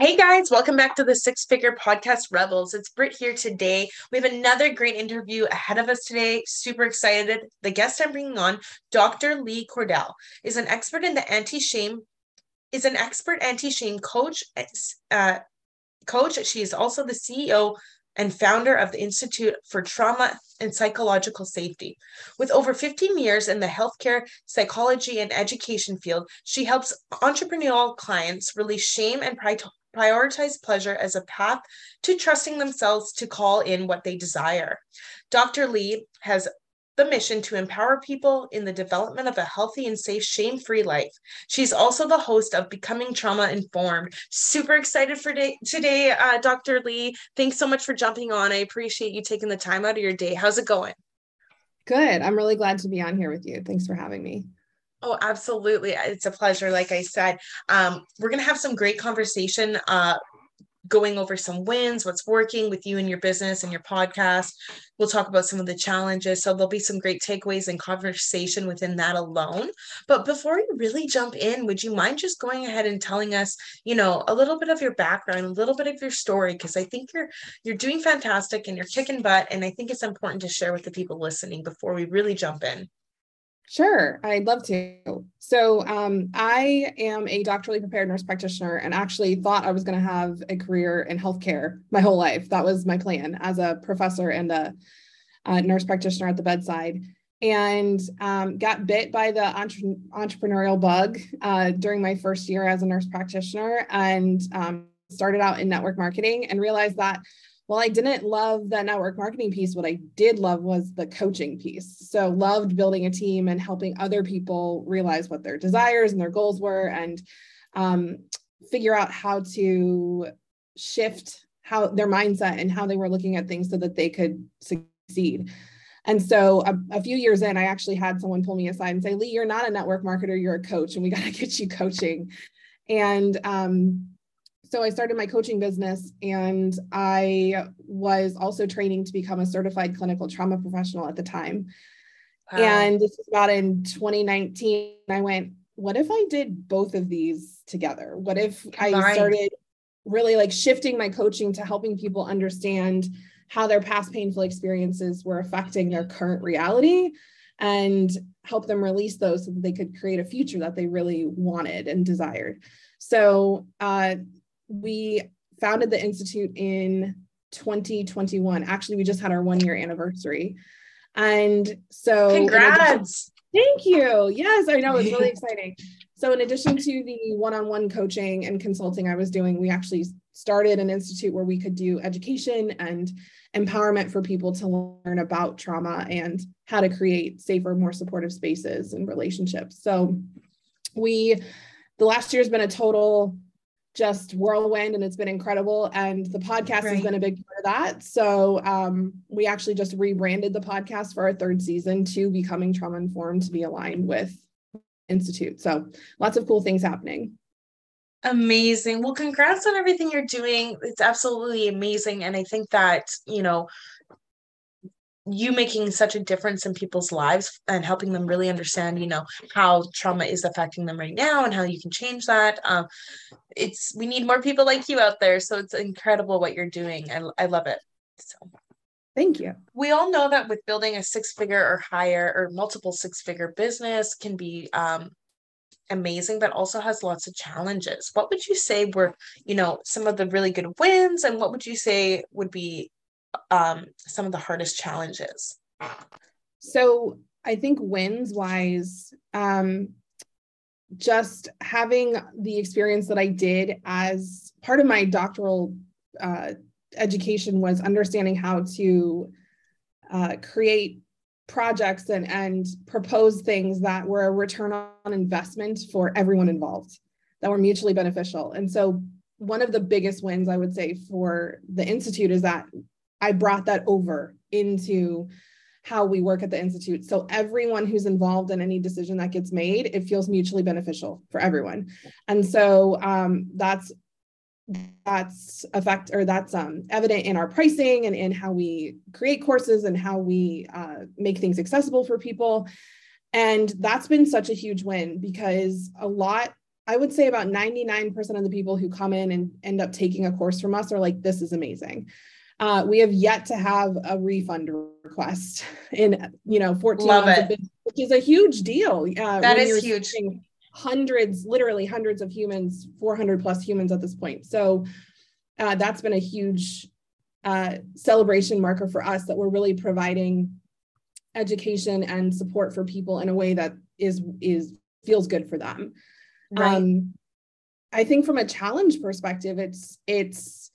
Hey guys, welcome back to the Six Figure Podcast Rebels. It's Britt here today. We have another great interview ahead of us today. Super excited. The guest I'm bringing on, Dr. Lee Cordell, is an expert in the anti-shame, is an expert anti-shame coach. Uh, coach. She is also the CEO and founder of the Institute for Trauma and Psychological Safety. With over 15 years in the healthcare, psychology, and education field, she helps entrepreneurial clients release shame and prioritize pleasure as a path to trusting themselves to call in what they desire. Dr. Lee has the mission to empower people in the development of a healthy and safe, shame free life. She's also the host of Becoming Trauma Informed. Super excited for day, today, uh, Dr. Lee. Thanks so much for jumping on. I appreciate you taking the time out of your day. How's it going? Good. I'm really glad to be on here with you. Thanks for having me. Oh, absolutely. It's a pleasure. Like I said, um, we're going to have some great conversation uh, going over some wins, what's working with you and your business and your podcast. We'll talk about some of the challenges. So there'll be some great takeaways and conversation within that alone. But before we really jump in, would you mind just going ahead and telling us, you know, a little bit of your background, a little bit of your story? Because I think you're you're doing fantastic and you're kicking butt. And I think it's important to share with the people listening before we really jump in. Sure, I'd love to. So, um, I am a doctorally prepared nurse practitioner and actually thought I was going to have a career in healthcare my whole life. That was my plan as a professor and a, a nurse practitioner at the bedside. And um, got bit by the entre- entrepreneurial bug uh, during my first year as a nurse practitioner and um, started out in network marketing and realized that well, I didn't love the network marketing piece. What I did love was the coaching piece. So, loved building a team and helping other people realize what their desires and their goals were and um, figure out how to shift how their mindset and how they were looking at things so that they could succeed. And so a, a, few years in, I actually had someone pull me aside and say, Lee, you're not a network marketer, you're a coach, and we got to get you coaching. And um, so I started my coaching business and I was also training to become a certified clinical trauma professional at the time. Wow. And this was about in 2019. I went, what if I did both of these together? What if I started really like shifting my coaching to helping people understand how their past painful experiences were affecting their current reality and help them release those so that they could create a future that they really wanted and desired. So uh, we founded the Institute in 2021. Actually, we just had our one year anniversary. And so, congrats. Thank you. Yes, I know it's really exciting. So, in addition to the one on one coaching and consulting I was doing, we actually started an institute where we could do education and empowerment for people to learn about trauma and how to create safer, more supportive spaces and relationships. So, we, the last year has been a total just whirlwind and it's been incredible. And the podcast right. has been a big part of that. So um, we actually just rebranded the podcast for our third season to becoming trauma informed to be aligned with institute. So lots of cool things happening. Amazing. Well congrats on everything you're doing. It's absolutely amazing. And i think that you know you making such a difference in people's lives and helping them really understand you know how trauma is affecting them right now and how you can change that um, it's we need more people like you out there. So it's incredible what you're doing. I, I love it. So thank you. we all know that with building a six figure or higher or multiple six figure business can be um, amazing but also has lots of challenges. What would you say were you know some of the really good wins and what would you say would be um, some of the hardest challenges? So I think wins wise, um, just having the experience that I did as part of my doctoral uh, education was understanding how to uh, create projects and, and propose things that were a return on investment for everyone involved. that were mutually beneficial. And so one of the biggest wins I would say for the institute is that I brought that over into how we work at the institute. So everyone who's involved in any decision that gets made, it feels mutually beneficial for everyone. And so um, that's that's effect or that's um, evident in our pricing and in how we create courses and how we uh, make things accessible for people. And that's been such a huge win because a lot, I would say about 99% of the people who come in and end up taking a course from us are like, this is amazing. Uh, we have yet to have a refund request in, you know, 14 Love months, which is a huge deal. Uh, That is huge. Hundreds, literally hundreds of humans, 400 plus humans at this point. So uh, that's been a huge uh, celebration marker for us that we're really providing education and support for people in a way that is is feels good for them. Right. Um, I think from a challenge perspective, it's it's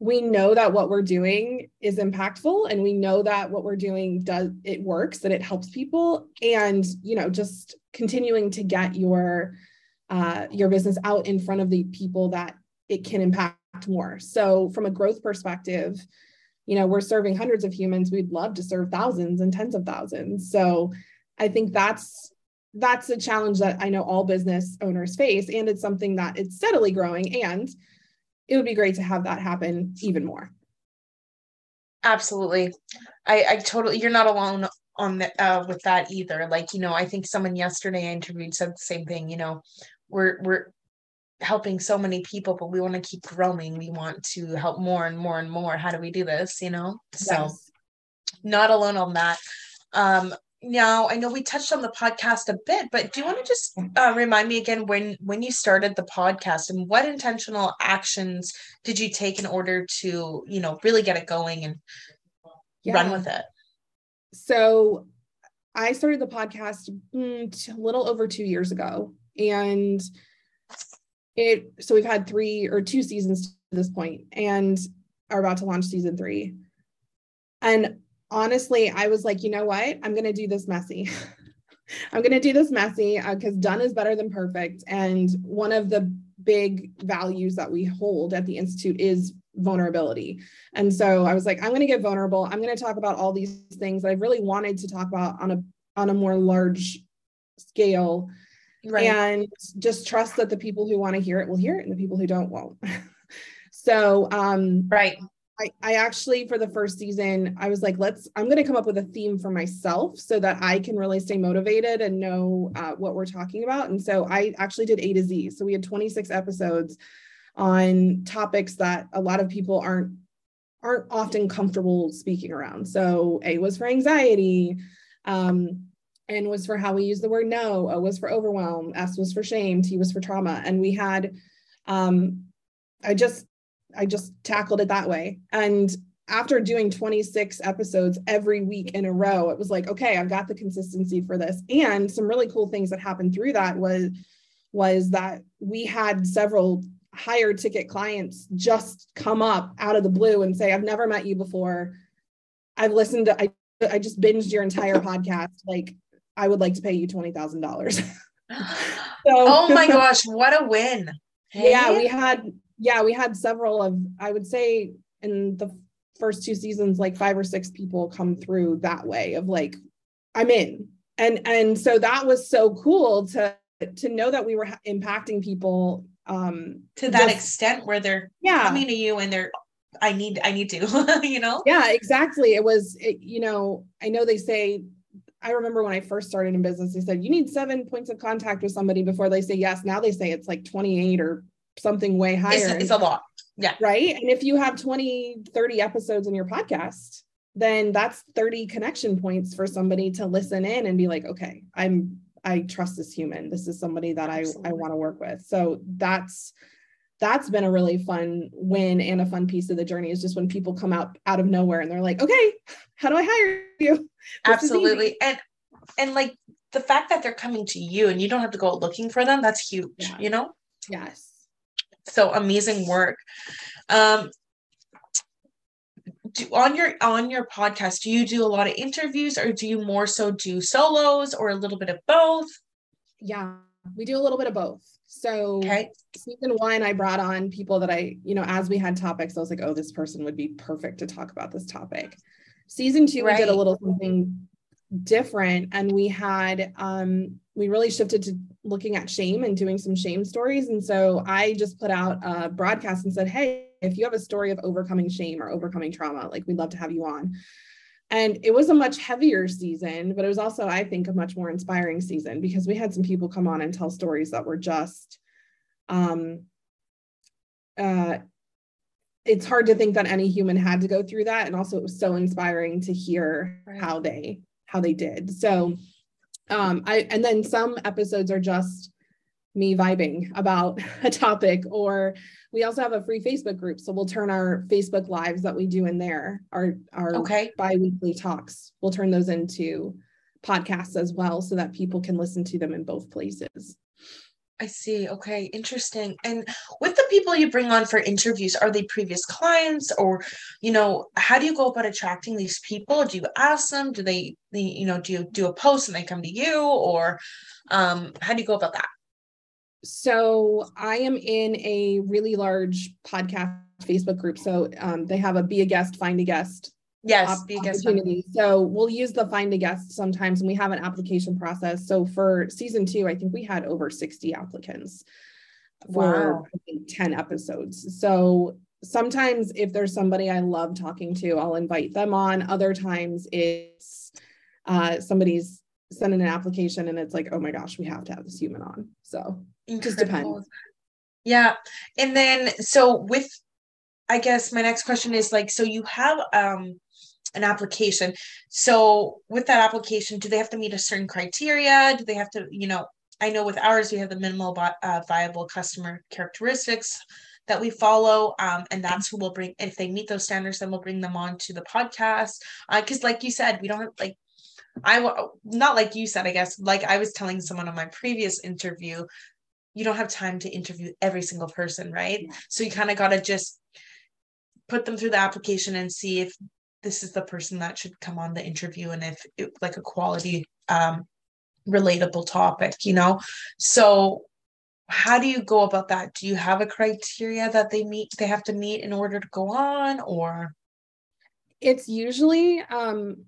we know that what we're doing is impactful and we know that what we're doing does it works that it helps people. And you know just continuing to get your uh, your business out in front of the people that it can impact more. So from a growth perspective you know we're serving hundreds of humans. We'd love to serve thousands and tens of thousands. So i think that's that's a challenge that i know all business owners face. And it's something that it's steadily growing and it would be great to have that happen even more Absolutely. I, I totally, you're not alone on the, uh, with that either. Like, you know, I think someone yesterday I interviewed said the same thing, you know, we're, we're helping so many people, but we want to keep growing. We want to help more and more and more. How do we do this? You know? So Yes. not alone on that. Um, now I know we touched on the podcast a bit, but do you want to just uh, remind me again when when you started the podcast and what intentional actions did you take in order to you know really get it going and run with it? so I started the podcast mm, a little over two years ago, and it so we've had three or two seasons to this point, and are about to launch season three. And honestly, I was like, you know what? I'm gonna do this messy. I'm gonna do this messy because done is better than perfect. And one of the big values that we hold at the institute is vulnerability. And so I was like, I'm going to get vulnerable. I'm going to talk about all these things that I've really wanted to talk about on a on a more large scale Right. and just trust that the people who want to hear it will hear it and the people who don't won't. so um right. I, I actually for the first season i was like let's i'm going to come up with a theme for myself so that i can really stay motivated and know uh, what we're talking about. And so i actually did a to z. So we had 26 episodes on topics that a lot of people aren't aren't often comfortable speaking around. So a was for anxiety um, N was for how we use the word no, O was for overwhelm, S was for shame, T was for trauma. And we had, um, I just, I just tackled it that way. And after doing 26 episodes every week in a row, it was like, okay, I've got the consistency for this. And some really cool things that happened through that was, was that we had several higher ticket clients just come up out of the blue and say, I've never met you before. I've listened to, I, I just binged your entire podcast. Like, I would like to pay you twenty thousand dollars. so, oh my gosh, what a win. yeah, we had yeah we had several of I would say in the first two seasons like five or six people come through that way of like I'm in. And and so that was so cool to to know that we were impacting people um to that just- extent where they're yeah. coming to you and they're I need I need to, you know? yeah exactly. It was it, you know i know they say i remember when i first started in business they said you need seven points of contact with somebody before they say yes. Now they say it's like 28 or something way higher It's, it's a lot. Yeah. Right and if you have 20 30 episodes in your podcast then that's 30 connection points for somebody to listen in and be like okay i'm i trust this human this is somebody that i i want to work with so that's that's been a really fun win and a fun piece of the journey is just when people come out out of nowhere and they're like okay how do i hire you This Absolutely. And and like the fact that they're coming to you and you don't have to go out looking for them, that's huge, Yeah. you know? yes So amazing work. Um do, on your on your podcast, do you do a lot of interviews or do you more so do solos or a little bit of both? yeah we do a little bit of both So okay. season one, I brought on people that I, you know, as we had topics, I was like, oh, this person would be perfect to talk about this topic. Season two, right. we did a little something different. And we had um we really shifted to looking at shame and doing some shame stories. And so i just put out a broadcast and said hey if you have a story of overcoming shame or overcoming trauma like we'd love to have you on. And it was a much heavier season but it was also i think a much more inspiring season because we had some people come on and tell stories that were just um uh it's hard to think that any human had to go through that. And also it was so inspiring to hear how they how they did. So um i and then some episodes are just me vibing about a topic or we also have a free facebook group. So we'll turn our facebook lives that we do in there our our okay. bi-weekly talks we'll turn those into podcasts as well so that people can listen to them in both places I see. Okay, interesting. And with the people you bring on for interviews, are they previous clients or, you know, how do you go about attracting these people? Do you ask them? Do they, you know, do you do a post and they come to you or um, how do you go about that? So I am in a really large podcast Facebook group. So um, they have a be a guest, find a guest Yes, guest. Opportunity. So we'll use the find a guest sometimes, and we have an application process. So for season two, I think we had over 60 applicants for wow. 10 episodes. So sometimes if there's somebody I love talking to, I'll invite them on. Other times it's uh, somebody's sending an application and it's like, oh my gosh, we have to have this human on. So it just depends. Yeah. And then so with I guess my next question is like, so you have um an application. So with that application, do they have to meet a certain criteria? Do they have to, you know, I know with ours we have the minimal uh, viable customer characteristics that we follow, um, and that's who we'll bring. If they meet those standards, then we'll bring them on to the podcast. Because, uh, like you said, we don't have, like I not like you said. I guess like I was telling someone on my previous interview, you don't have time to interview every single person, right? Yeah. So you kind of got to just put them through the application and see if this is the person that should come on the interview and if it, like a quality um relatable topic you know? So how do you go about that? Do you have a criteria that they meet they have to meet in order to go on or? It's usually um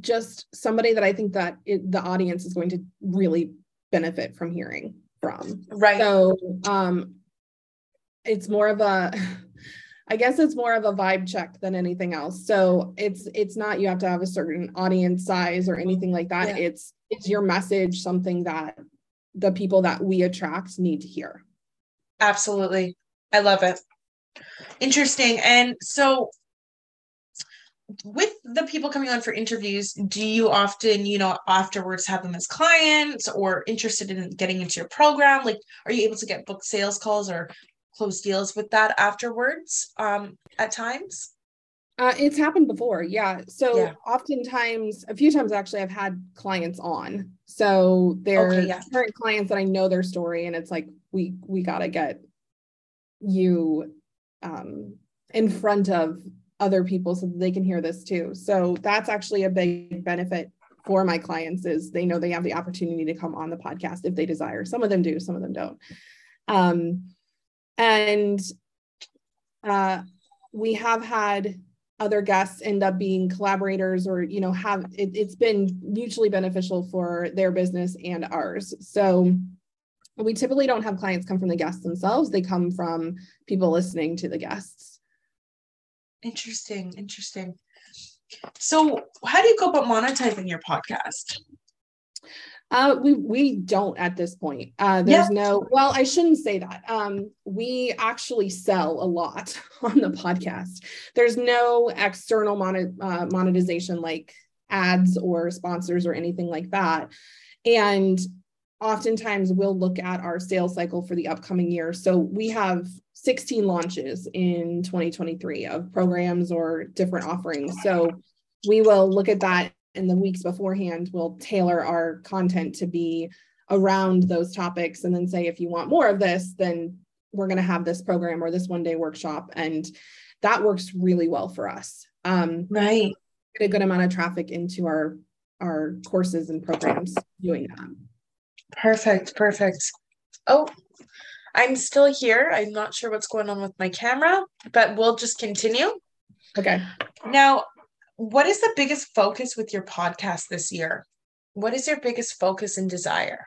just somebody that i think that it, the audience is going to really benefit from hearing from. Right. So um it's more of a I guess it's more of a vibe check than anything else. So it's it's not you have to have a certain audience size or anything like that. Yeah. It's it's your message something that the people that we attract need to hear. Absolutely. I love it. Interesting. And so with the people coming on for interviews, do you often, you know, afterwards have them as clients or interested in getting into your program? Like, are you able to get book sales calls or close deals with that afterwards um, at times? Uh, it's happened before, yeah. So yeah. oftentimes, a few times actually, I've had clients on. So they're okay, yeah. current clients that I know their story, and it's like we we gotta get you um, in front of other people so that they can hear this too. So that's actually a big benefit for my clients is they know they have the opportunity to come on the podcast if they desire. Some of them do, some of them don't. Um, and uh, we have had other guests end up being collaborators or you know have it, it's been mutually beneficial for their business and ours. So we typically don't have clients come from the guests themselves. They come from people listening to the guests. Interesting interesting. So how do you go about monetizing your podcast uh, we we don't at this point. Uh, there's no. Well, I shouldn't say that. Um, we actually sell a lot on the podcast. There's no external monet, uh, monetization like ads or sponsors or anything like that. And oftentimes we'll look at our sales cycle for the upcoming year. So we have 16 launches in 2023 of programs or different offerings. So we will look at that in the weeks beforehand, we'll tailor our content to be around those topics and then say, if you want more of this, then we're going to have this program or this one day workshop. And that works really well for us. Um, right. Get a good amount of traffic into our our courses and programs doing that. Perfect. Perfect. Oh, I'm still here. I'm not sure what's going on with my camera, but we'll just continue. Okay. Now, what is the biggest focus with your podcast this year? What is your biggest focus and desire?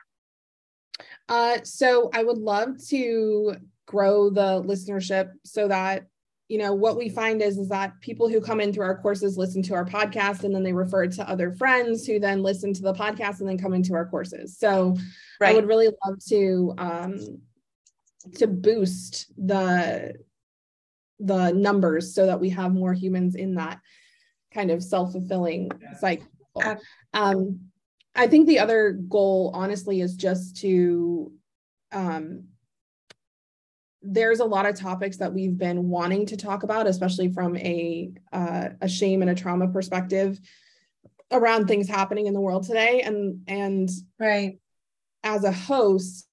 Uh, so I would love to grow the listenership so that you know what we find is is that people who come in through our courses listen to our podcast and then they refer to other friends who then listen to the podcast and then come into our courses so right. i would really love to um to boost the the numbers so that we have more humans in that kind of self-fulfilling cycle. Um i think the other goal honestly is just to um there's a lot of topics that we've been wanting to talk about, especially from a uh, a shame and a trauma perspective around things happening in the world today. And and right. as a host,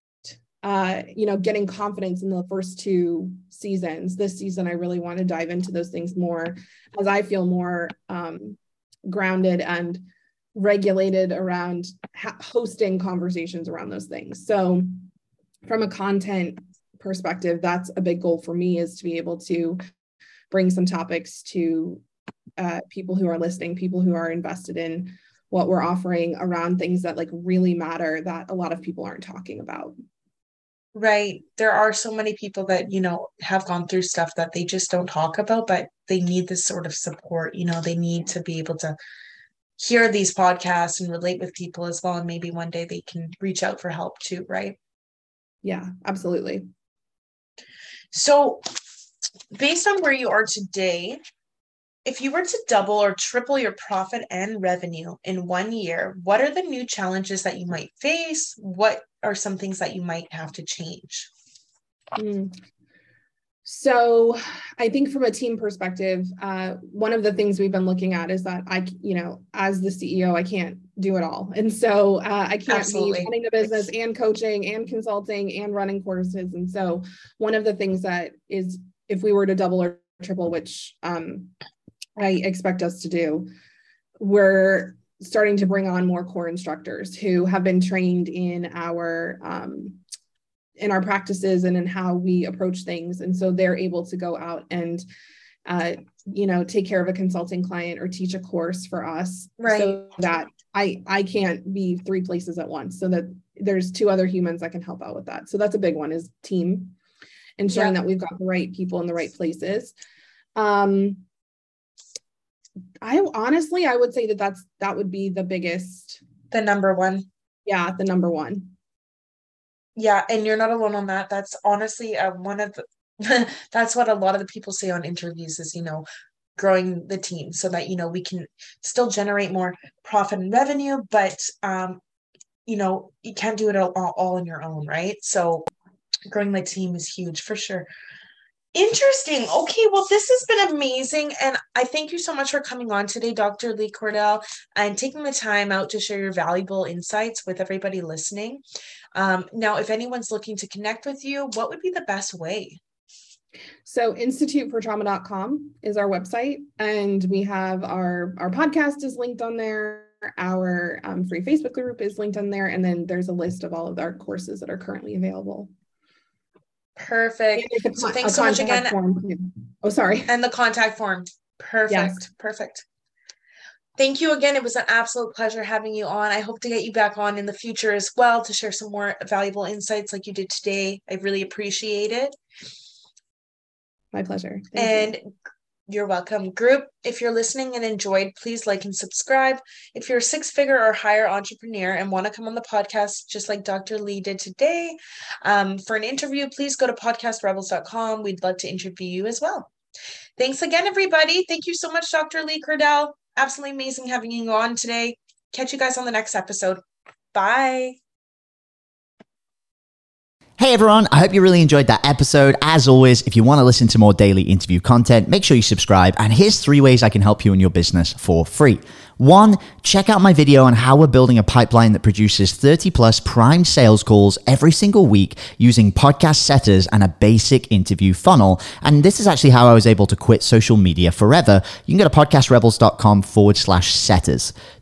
uh, you know, getting confidence in the first two seasons. This season, I really want to dive into those things more as I feel more um, grounded and regulated around ha- hosting conversations around those things. So, from a content perspective, that's a big goal for me is to be able to bring some topics to uh, people who are listening, people who are invested in what we're offering around things that like really matter that a lot of people aren't talking about. Right. There are so many people that, you know, have gone through stuff that they just don't talk about, but they need this sort of support. You know, they need to be able to hear these podcasts and relate with people as well. And maybe one day they can reach out for help too, right? Yeah, absolutely. So, based on where you are today, if you were to double or triple your profit and revenue in one year, what are the new challenges that you might face? What are some things that you might have to change? Mm. So, I think from a team perspective, uh, one of the things we've been looking at is that I, you know, as the CEO, I can't do it all, and so uh, I can't Absolutely. be running the business and coaching and consulting and running courses. And so, one of the things that is, if we were to double or triple, which um, I expect us to do, we're starting to bring on more core instructors who have been trained in our um, in our practices and in how we approach things. And so they're able to go out and uh, you know take care of a consulting client or teach a course for us. Right. so that i i can't be three places at once so that there's two other humans that can help out with that. So that's a big one is team ensuring yeah. that we've got the right people in the right places. Um i honestly i would say that that's that would be the biggest the number one yeah the number one yeah, and you're not alone on that. That's honestly uh, one of the, that's what a lot of the people say on interviews is, you know, growing the team so that, you know, we can still generate more profit and revenue, but, um, you know, you can't do it all, all on your own, right? So growing the team is huge for sure. Interesting. Okay, well, this has been amazing. And I thank you so much for coming on today, Dr. Lee Cordell, and taking the time out to share your valuable insights with everybody listening. Um, now, if anyone's looking to connect with you, what would be the best way? So institutefortrauma.com is our website and we have our our podcast is linked on there. Our um, free Facebook group is linked on there. And then there's a list of all of our courses that are currently available. Perfect. So thanks so much again. Oh, sorry. And the contact form. Perfect. Yes. Perfect. Thank you again. It was an absolute pleasure having you on. I hope to get you back on in the future as well to share some more valuable insights like you did today. I really appreciate it. My pleasure. Thank and you. You're welcome. Group, if you're listening and enjoyed, please like and subscribe. If you're a six figure or higher entrepreneur and want to come on the podcast, just like Dr. Lee did today, um, for an interview, please go to podcastrebels.com. We'd love to interview you as well. Thanks again, everybody. Thank you so much, Dr. Lee Cordell absolutely amazing having you on today. Catch you guys on the next episode. Bye. Hey everyone, I hope you really enjoyed that episode. As always, if you want to listen to more daily interview content, make sure you subscribe. And here's three ways I can help you in your business for free. One, check out my video on how we're building a pipeline that produces 30 plus prime sales calls every single week using podcast setters and a basic interview funnel. And this is actually how I was able to quit social media forever. You can go to podcastrebels.com forward slash setters.